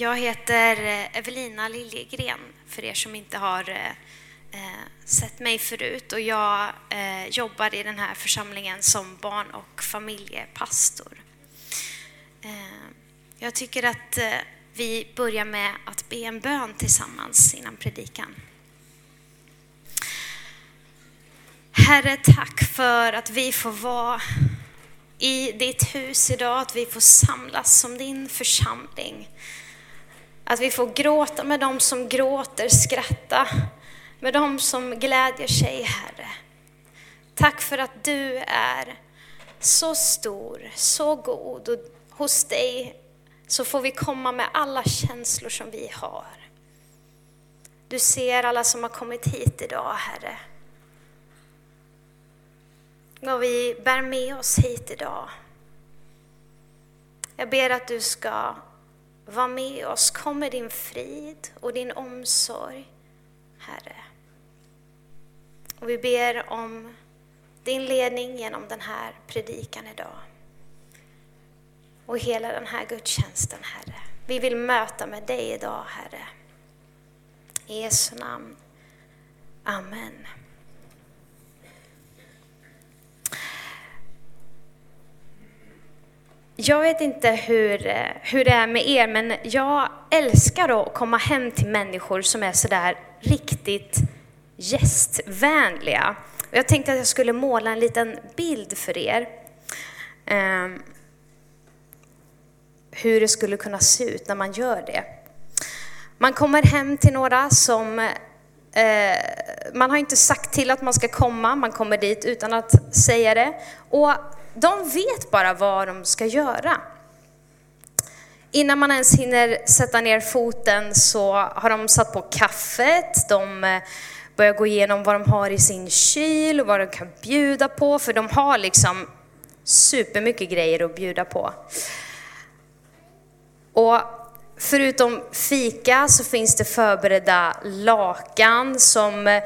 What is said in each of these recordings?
Jag heter eh, Evelina Liljegren, för er som inte har eh, eh, sett mig förut. Och jag jobbar i den här församlingen som barn och familjepastor. Jag tycker att vi börjar med att be en bön tillsammans innan predikan. Herre, tack för att vi får vara i ditt hus idag, att vi får samlas som din församling. Att vi får gråta med dem som gråter, skratta med dem som glädjer sig, Herre. Tack för att du är så stor, så god och hos dig så får vi komma med alla känslor som vi har. Du ser alla som har kommit hit idag, Herre. Och vi bär med oss hit idag. Jag ber att du ska var med oss. Kom med din frid och din omsorg, Herre. Och vi ber om din ledning genom den här predikan idag. Och hela den här gudstjänsten, Herre. Vi vill möta med dig idag, Herre. I Jesu namn. Amen. Jag vet inte hur, hur det är med er, men jag älskar att komma hem till människor som är sådär riktigt gästvänliga. Jag tänkte att jag skulle måla en liten bild för er. Um, hur det skulle kunna se ut när man gör det. Man kommer hem till några som Eh, man har inte sagt till att man ska komma, man kommer dit utan att säga det. Och de vet bara vad de ska göra. Innan man ens hinner sätta ner foten så har de satt på kaffet, de eh, börjar gå igenom vad de har i sin kyl och vad de kan bjuda på, för de har liksom supermycket grejer att bjuda på. Och förutom fika så finns det förberedda lakan som eh,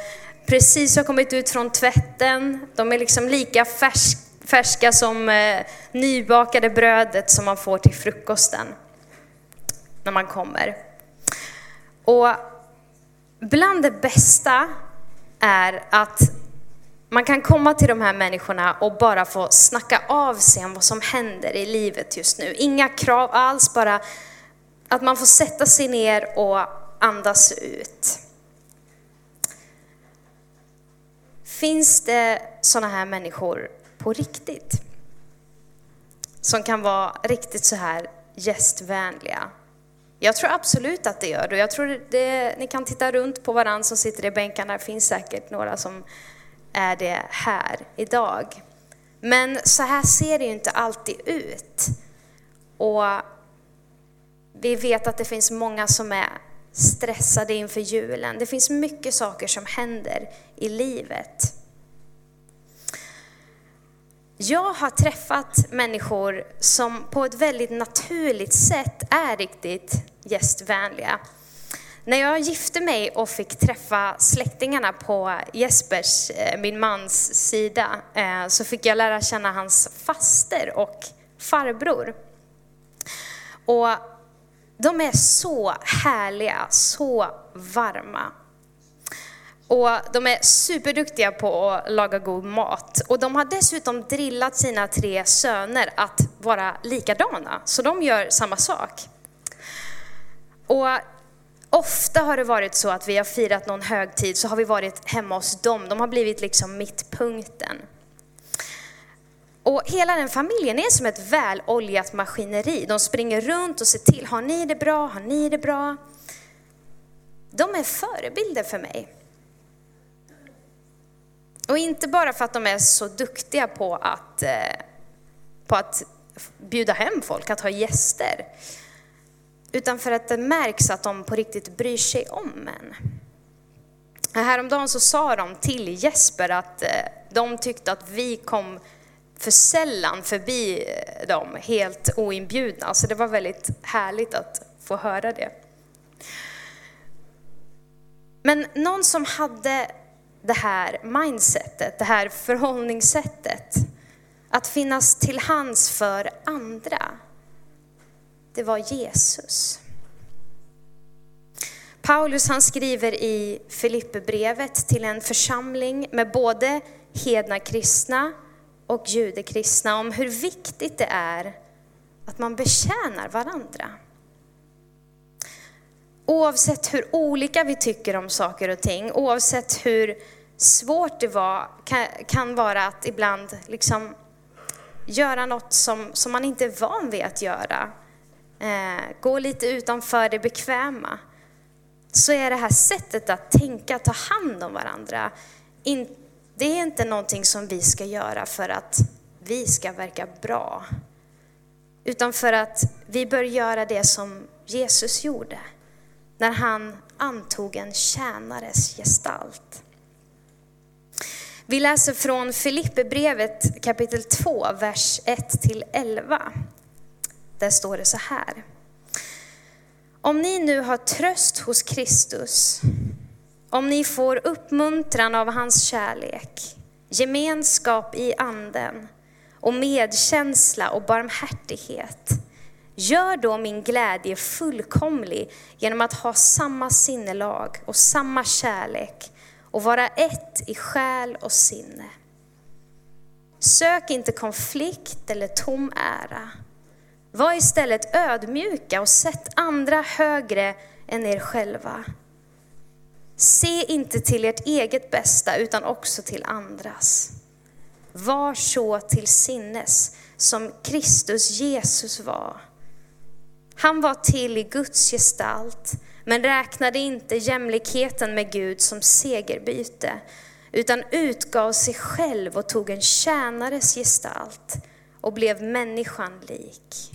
precis har kommit ut från tvätten. De är liksom lika färska färska som eh, nybakade brödet som man får till frukosten när man kommer. Och bland det bästa är att man kan komma till de här människorna och bara få snacka av sig om vad som händer i livet just nu. Inga krav alls, bara att man får sätta sig ner och andas ut. Finns det sådana här människor på riktigt. Som kan vara riktigt så här gästvänliga. Jag tror absolut att det gör det. Jag tror det, ni kan titta runt på varandra som sitter i bänkarna. Det finns säkert några som är det här idag. Men så här ser det ju inte alltid ut. Och vi vet att det finns många som är stressade inför julen. Det finns mycket saker som händer i livet. Jag har träffat människor som på ett väldigt naturligt sätt är riktigt gästvänliga. När jag gifte mig och fick träffa släktingarna på Jespers, eh, min mans sida, eh, så fick jag lära känna hans faster och farbror. Och de är så härliga, så varma. Och de är superduktiga på att laga god mat. Och de har dessutom drillat sina tre söner att vara likadana, så de gör samma sak. Och ofta har det varit så att vi har firat någon högtid, så har vi varit hemma hos dem. De har blivit liksom mittpunkten. Och hela den familjen är som ett väloljat maskineri. De springer runt och ser till, har ni det bra? Har ni det bra? De är förebilder för mig. Och inte bara för att de är så duktiga på att, eh, på att bjuda hem folk, att ha gäster. Utan för att det märks att de på riktigt bryr sig om en. Häromdagen så sa de till Jesper att eh, de tyckte att vi kom för sällan förbi eh, dem, helt oinbjudna. Så det var väldigt härligt att få höra det. Men någon som hade det här mindsetet, det här förhållningssättet. Att finnas till hands för andra. Det var Jesus. Paulus han skriver i Filipperbrevet till en församling med både hedna kristna och judekristna om hur viktigt det är att man betjänar varandra. Oavsett hur olika vi tycker om saker och ting, oavsett hur svårt det var, kan, vara att ibland liksom göra något som, som man inte är van vid att göra. Eh, gå lite utanför det bekväma. Så är det här sättet att tänka, ta hand om varandra, inte det är inte någonting som vi ska göra för att vi ska verka bra. Utan för att vi bör göra det som Jesus gjorde när han antog en tjänares gestalt. Vi läser från Filipperbrevet kapitel 2, vers 1-11. Där står det så här. Om ni nu har tröst hos Kristus, om ni får uppmuntran av hans kärlek, gemenskap i anden och medkänsla och barmhärtighet, gör då min glädje fullkomlig genom att ha samma sinnelag och samma kärlek och vara ett i själ och sinne. Sök inte konflikt eller tom ära. Var istället ödmjuka och sätt andra högre än er själva. Se inte till ert eget bästa utan också till andras. Var så till sinnes som Kristus Jesus var. Han var till i Guds gestalt, men räknade inte jämlikheten med Gud som segerbyte, utan utgav sig själv och tog en tjänares gestalt och blev människan lik.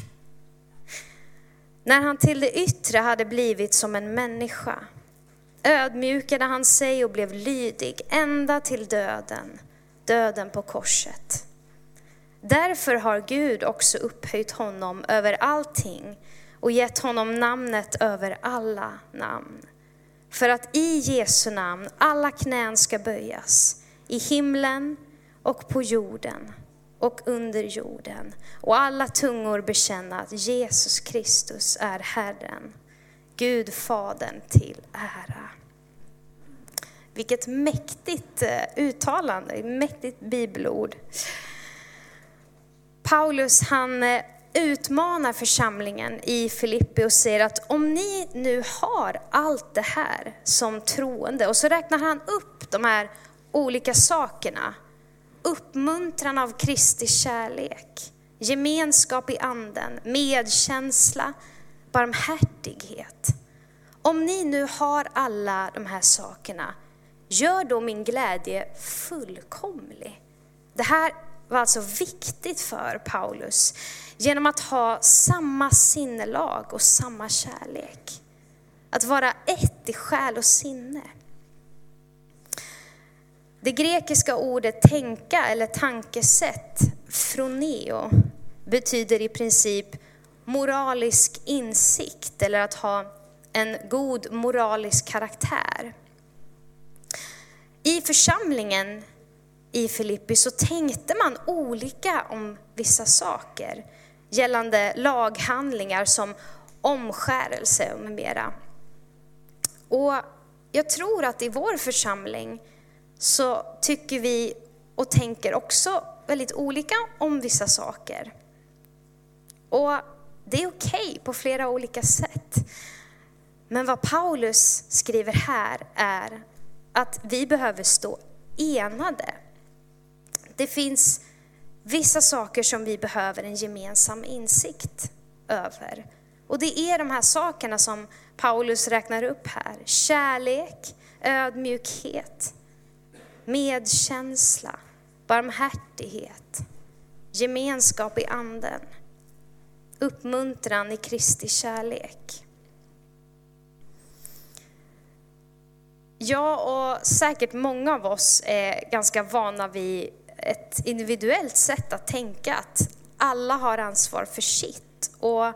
När han till det yttre hade blivit som en människa ödmjukade han sig och blev lydig ända till döden, döden på korset. Därför har Gud också upphöjt honom över allting och gett honom namnet över alla namn. För att i Jesu namn alla knän ska böjas, i himlen och på jorden och under jorden. Och alla tungor bekänna att Jesus Kristus är Herren, Gud Fadern till ära. Vilket mäktigt eh, uttalande, mäktigt bibelord. Paulus han eh, utmanar församlingen i Filippi och säger att om ni nu har allt det här som troende, och så räknar han upp de här olika sakerna. Uppmuntran av Kristi kärlek, gemenskap i anden, medkänsla, barmhärtighet. Om ni nu har alla de här sakerna, gör då min glädje fullkomlig. Det här var alltså viktigt för Paulus genom att ha samma sinnelag och samma kärlek. Att vara ett i själ och sinne. Det grekiska ordet tänka eller tankesätt, froneo, betyder i princip moralisk insikt eller att ha en god moralisk karaktär. I församlingen i Filippi så tänkte man olika om vissa saker gällande laghandlingar som omskärelse och med mera. Och jag tror att i vår församling så tycker vi och tänker också väldigt olika om vissa saker. Och det är okej okay på flera olika sätt. Men vad Paulus skriver här är att vi behöver stå enade. Det finns vissa saker som vi behöver en gemensam insikt över. Och det är de här sakerna som Paulus räknar upp här. Kärlek, ödmjukhet, medkänsla, barmhärtighet, gemenskap i anden, uppmuntran i Kristi kärlek. Jag och säkert många av oss är ganska vana vid ett individuellt sätt att tänka, att alla har ansvar för sitt. Och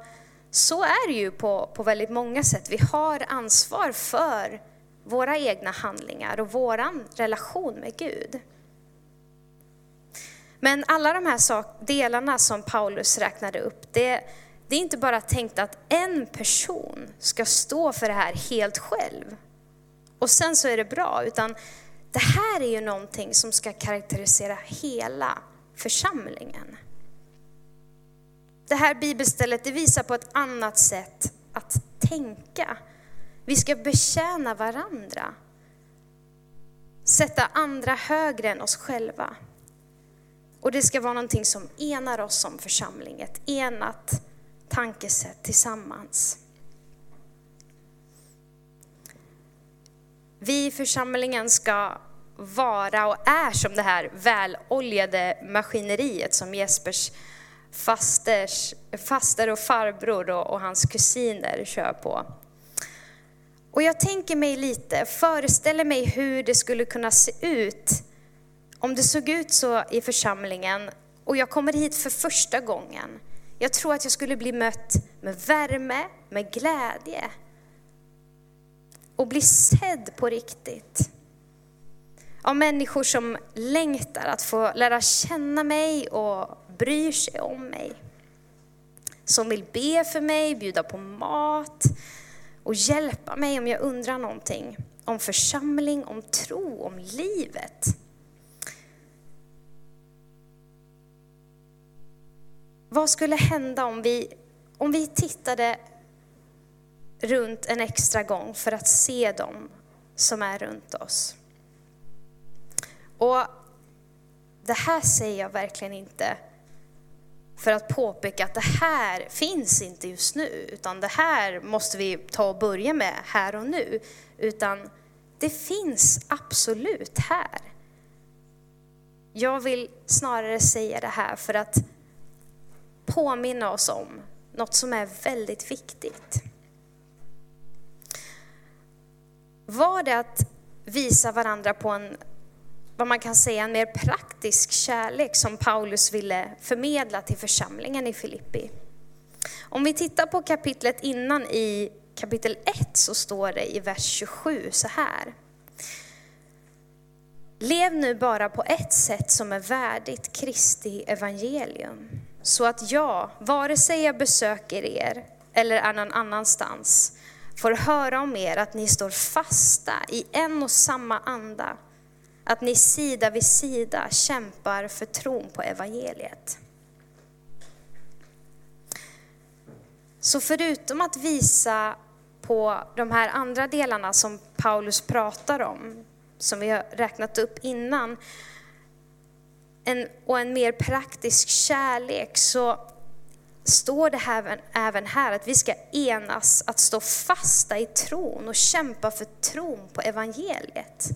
så är det ju på, på väldigt många sätt. Vi har ansvar för våra egna handlingar och vår relation med Gud. Men alla de här sak, delarna som Paulus räknade upp, det, det är inte bara tänkt att en person ska stå för det här helt själv. Och sen så är det bra, utan det här är ju någonting som ska karaktärisera hela församlingen. Det här bibelstället det visar på ett annat sätt att tänka. Vi ska betjäna varandra. Sätta andra högre än oss själva. Och det ska vara någonting som enar oss som församling, ett enat tankesätt tillsammans. Vi i församlingen ska vara och är som det här väloljade maskineriet som Jespers fasters, faster och farbror och, och hans kusiner kör på. Och jag tänker mig lite, föreställer mig hur det skulle kunna se ut om det såg ut så i församlingen och jag kommer hit för första gången. Jag tror att jag skulle bli mött med värme, med glädje och bli sedd på riktigt. Av människor som längtar att få lära känna mig och bryr sig om mig. Som vill be för mig, bjuda på mat och hjälpa mig om jag undrar någonting. Om församling, om tro, om livet. Vad skulle hända om vi, om vi tittade runt en extra gång för att se dem som är runt oss? Och det här säger jag verkligen inte för att påpeka att det här finns inte just nu, utan det här måste vi ta och börja med här och nu. Utan det finns absolut här. Jag vill snarare säga det här för att påminna oss om något som är väldigt viktigt. Var det att visa varandra på en vad man kan säga en mer praktisk kärlek som Paulus ville förmedla till församlingen i Filippi. Om vi tittar på kapitlet innan i kapitel 1 så står det i vers 27 så här. Lev nu bara på ett sätt som är värdigt Kristi evangelium. Så att jag, vare sig jag besöker er eller är någon annanstans, får höra om er att ni står fasta i en och samma anda att ni sida vid sida kämpar för tron på evangeliet. Så förutom att visa på de här andra delarna som Paulus pratar om, som vi har räknat upp innan, en, och en mer praktisk kärlek, så står det här, även här att vi ska enas att stå fasta i tron och kämpa för tron på evangeliet.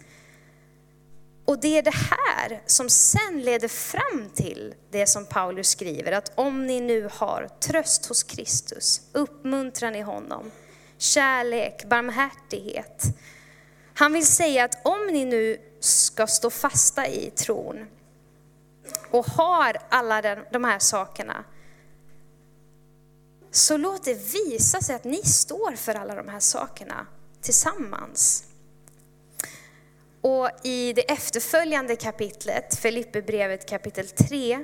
Och det är det här som sen leder fram till det som Paulus skriver, att om ni nu har tröst hos Kristus, uppmuntran i honom, kärlek, barmhärtighet. Han vill säga att om ni nu ska stå fasta i tron och har alla de här sakerna, så låt det visa sig att ni står för alla de här sakerna tillsammans. Och i det efterföljande kapitlet, Filipperbrevet kapitel 3,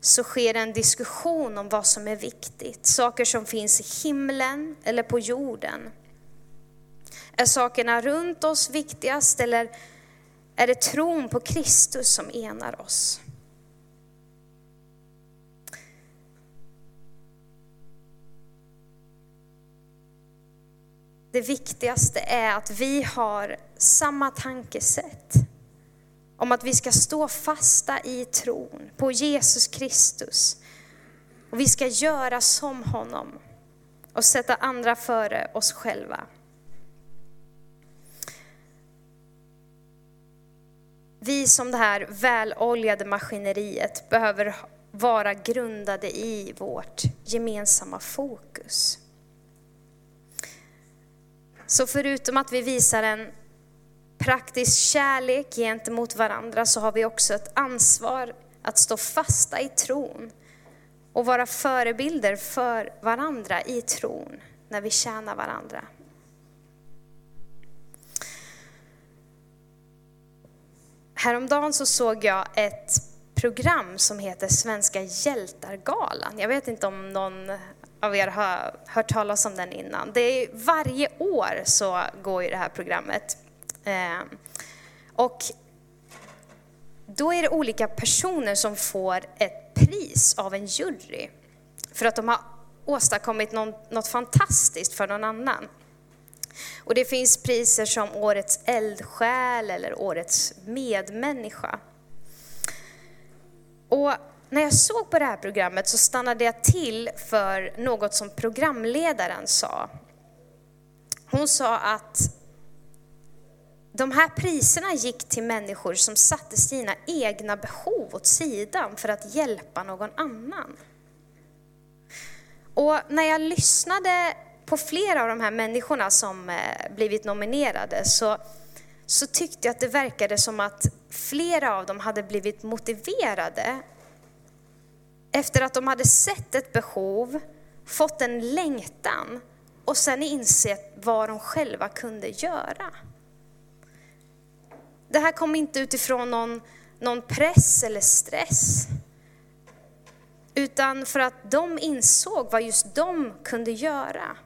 så sker en diskussion om vad som är viktigt. Saker som finns i himlen eller på jorden. Är sakerna runt oss viktigast eller är det tron på Kristus som enar oss? Det viktigaste är att vi har samma tankesätt. Om att vi ska stå fasta i tron på Jesus Kristus. Och vi ska göra som honom och sätta andra före oss själva. Vi som det här väloljade maskineriet behöver vara grundade i vårt gemensamma fokus. Så förutom att vi visar en praktisk kärlek gentemot varandra så har vi också ett ansvar att stå fasta i tron och vara förebilder för varandra i tron när vi tjänar varandra. Häromdagen så såg jag ett program som heter Svenska hjältar-galan. Jag vet inte om någon av er har hört talas om den innan. Det är, varje år så går ju det här programmet. Eh, och då är det olika personer som får ett pris av en jury för att de har åstadkommit något, något fantastiskt för någon annan. Och det finns priser som Årets eldsjäl eller Årets medmänniska. Och när jag såg på det här programmet så stannade jag till för något som programledaren sa. Hon sa att de här priserna gick till människor som satte sina egna behov åt sidan för att hjälpa någon annan. Och när jag lyssnade på flera av de här människorna som eh, blivit nominerade så, så tyckte jag att det verkade som att flera av dem hade blivit motiverade efter att de hade sett ett behov, fått en längtan och sen insett vad de själva kunde göra. Det här kom inte utifrån någon, någon press eller stress. Utan för att de insåg vad just de kunde göra.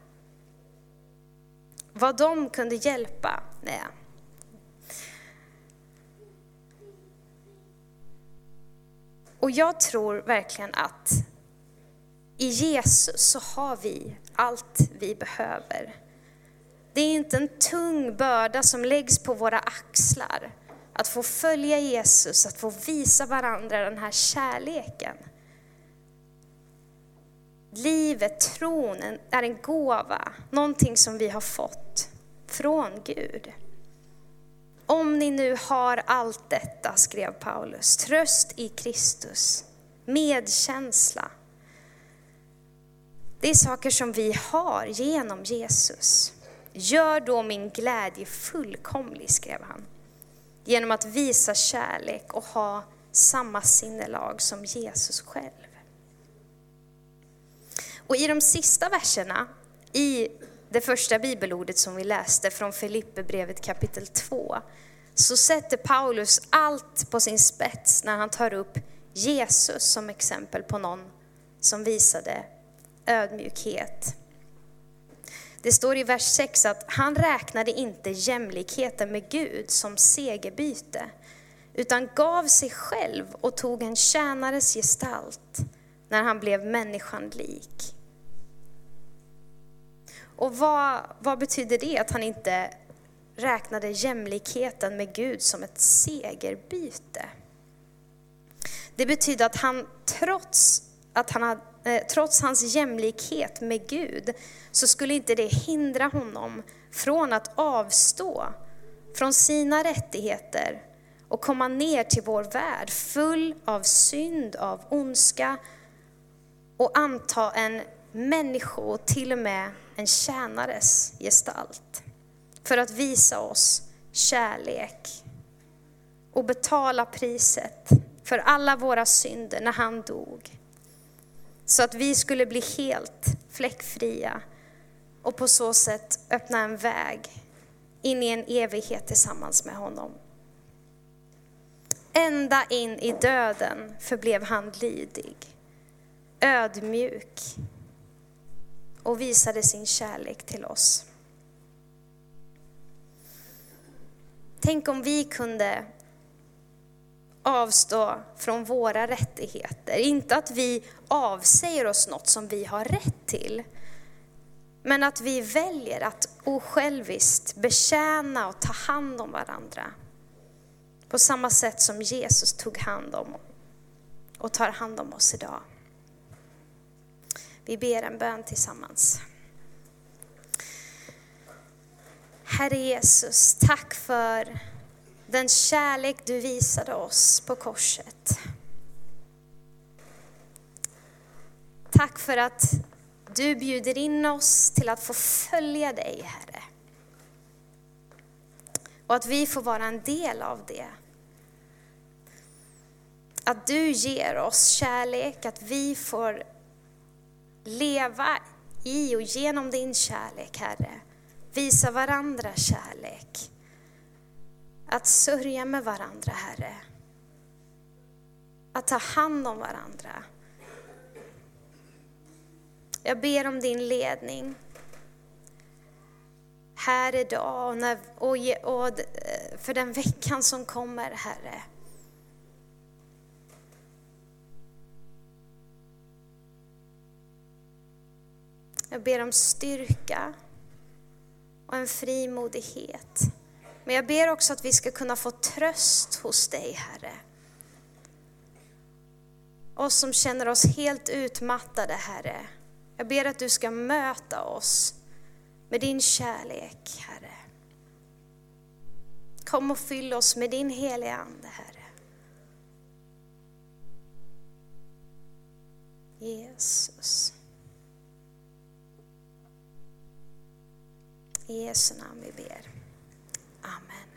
Vad de kunde hjälpa med. Och jag tror verkligen att i Jesus så har vi allt vi behöver. Det är inte en tung börda som läggs på våra axlar. Att få följa Jesus, att få visa varandra den här kärleken. Livet, tron, är en gåva, någonting som vi har fått från Gud. Om ni nu har allt detta, skrev Paulus, tröst i Kristus, medkänsla. Det är saker som vi har genom Jesus. Gör då min glädje fullkomlig, skrev han, genom att visa kärlek och ha samma sinnelag som Jesus själv. Och i de sista verserna i det första bibelordet som vi läste från Filipperbrevet kapitel 2, så sätter Paulus allt på sin spets när han tar upp Jesus som exempel på någon som visade ödmjukhet. Det står i vers 6 att han räknade inte jämlikheten med Gud som segerbyte, utan gav sig själv och tog en tjänares gestalt när han blev människan lik. Och vad, vad betyder det att han inte räknade jämlikheten med Gud som ett segerbyte? Det betyder att han trots, att han hade, eh, trots hans jämlikhet med Gud så skulle inte det hindra honom från att avstå från sina rättigheter och komma ner till vår värld full av synd, av ondska och anta en människo, till och med en tjänares gestalt. För att visa oss kärlek och betala priset för alla våra synder när han dog. Så att vi skulle bli helt fläckfria och på så sätt öppna en väg in i en evighet tillsammans med honom. Ända in i döden förblev han lydig, ödmjuk och visade sin kärlek till oss. Tänk om vi kunde avstå från våra rättigheter. Inte att vi avsäger oss något som vi har rätt till, men att vi väljer att osjälviskt betjäna och ta hand om varandra. På samma sätt som Jesus tog hand om och tar hand om oss idag. Vi ber en bön tillsammans. Herre Jesus, tack för den kärlek du visade oss på korset. Tack för att du bjuder in oss till att få följa dig, Herre. Och att vi får vara en del av det. Att du ger oss kärlek, att vi får leva i och genom din kärlek, Herre. Visa varandra kärlek. Att sörja med varandra, Herre. Att ta hand om varandra. Jag ber om din ledning här idag och, när, och, och för den veckan som kommer, Herre. Jag ber om styrka och en frimodighet. Men jag ber också att vi ska kunna få tröst hos dig, Herre. Oss som känner oss helt utmattade, Herre. Jag ber att du ska möta oss med din kärlek, Herre. Kom och fyll oss med din heliga Ande, Herre. Jesus. I Jesu namn vi ber. Amen.